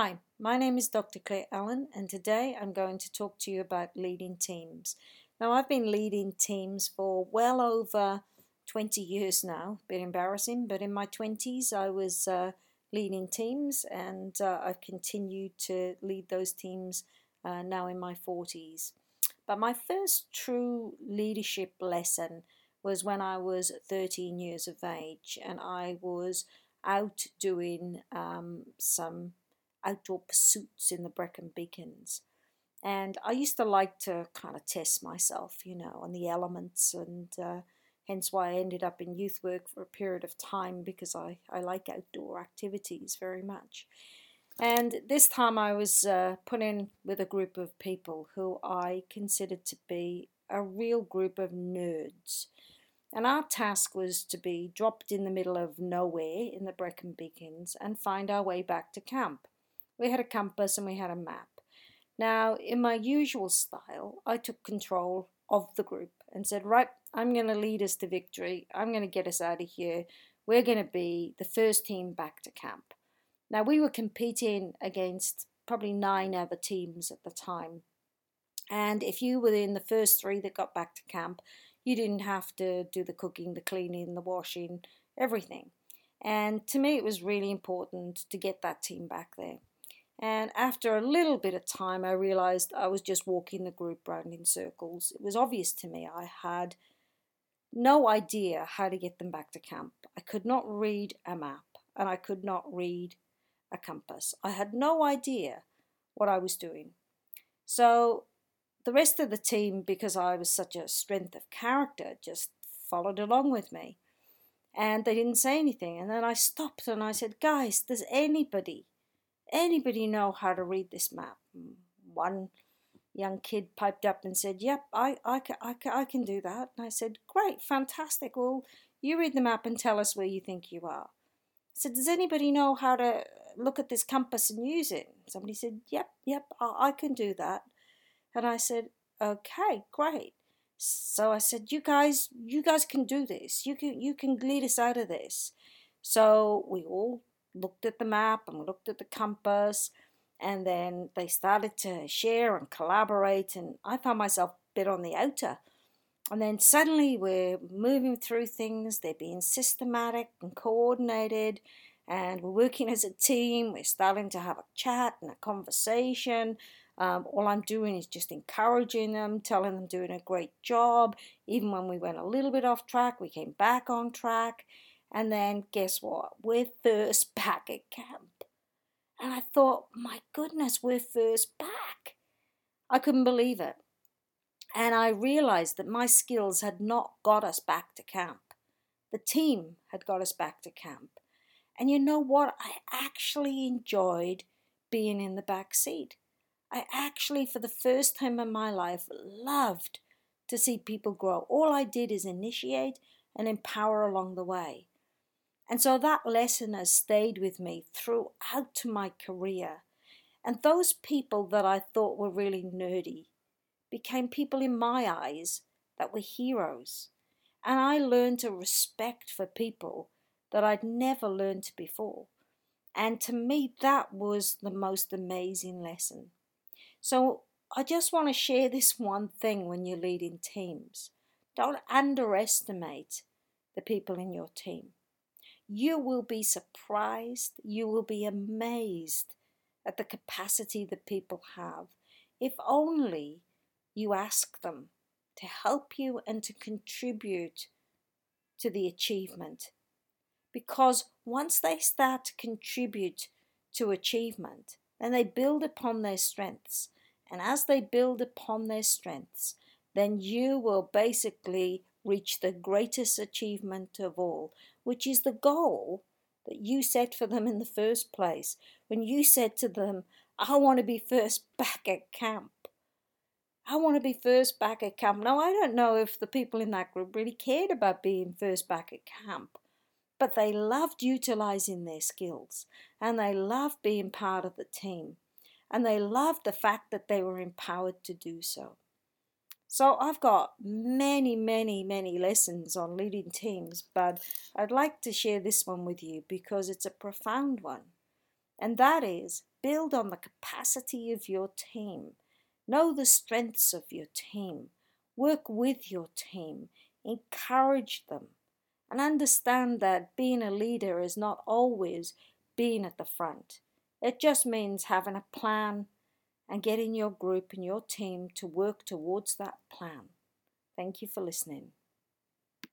Hi, my name is Dr. Claire Allen, and today I'm going to talk to you about leading teams. Now, I've been leading teams for well over 20 years now. A bit embarrassing, but in my 20s, I was uh, leading teams, and uh, I've continued to lead those teams uh, now in my 40s. But my first true leadership lesson was when I was 13 years of age, and I was out doing um, some outdoor pursuits in the Brecon Beacons. And I used to like to kind of test myself, you know, on the elements, and uh, hence why I ended up in youth work for a period of time because I, I like outdoor activities very much. And this time I was uh, put in with a group of people who I considered to be a real group of nerds. And our task was to be dropped in the middle of nowhere in the Brecon Beacons and find our way back to camp. We had a compass and we had a map. Now, in my usual style, I took control of the group and said, Right, I'm going to lead us to victory. I'm going to get us out of here. We're going to be the first team back to camp. Now, we were competing against probably nine other teams at the time. And if you were in the first three that got back to camp, you didn't have to do the cooking, the cleaning, the washing, everything. And to me, it was really important to get that team back there. And after a little bit of time, I realized I was just walking the group round in circles. It was obvious to me I had no idea how to get them back to camp. I could not read a map and I could not read a compass. I had no idea what I was doing. So the rest of the team, because I was such a strength of character, just followed along with me. And they didn't say anything. And then I stopped and I said, Guys, does anybody anybody know how to read this map? One young kid piped up and said, Yep, I, I, I, I can do that. And I said, Great, fantastic. Well, you read the map and tell us where you think you are. I said, Does anybody know how to look at this compass and use it? Somebody said, Yep, yep, I, I can do that. And I said, Okay, great. So I said, You guys, you guys can do this. You can you can lead us out of this. So we all looked at the map and looked at the compass and then they started to share and collaborate and i found myself a bit on the outer. And then suddenly we're moving through things they're being systematic and coordinated and we're working as a team we're starting to have a chat and a conversation. Um, all i'm doing is just encouraging them telling them doing a great job. Even when we went a little bit off track we came back on track and then guess what? We're first back at camp. And I thought, my goodness, we're first back. I couldn't believe it. And I realized that my skills had not got us back to camp. The team had got us back to camp. And you know what? I actually enjoyed being in the back seat. I actually, for the first time in my life, loved to see people grow. All I did is initiate and empower along the way. And so that lesson has stayed with me throughout my career. And those people that I thought were really nerdy became people in my eyes that were heroes. And I learned a respect for people that I'd never learned before. And to me, that was the most amazing lesson. So I just want to share this one thing when you're leading teams. Don't underestimate the people in your team you will be surprised, you will be amazed at the capacity that people have if only you ask them to help you and to contribute to the achievement. Because once they start to contribute to achievement, then they build upon their strengths. And as they build upon their strengths, then you will basically reach the greatest achievement of all, which is the goal that you set for them in the first place when you said to them, I want to be first back at camp. I want to be first back at camp. Now, I don't know if the people in that group really cared about being first back at camp, but they loved utilizing their skills and they loved being part of the team and they loved the fact that they were empowered to do so. So I've got many, many, many lessons on leading teams, but I'd like to share this one with you because it's a profound one. and that is build on the capacity of your team. Know the strengths of your team. Work with your team. Encourage them. And understand that being a leader is not always being at the front. It just means having a plan and getting your group and your team to work towards that plan. Thank you for listening.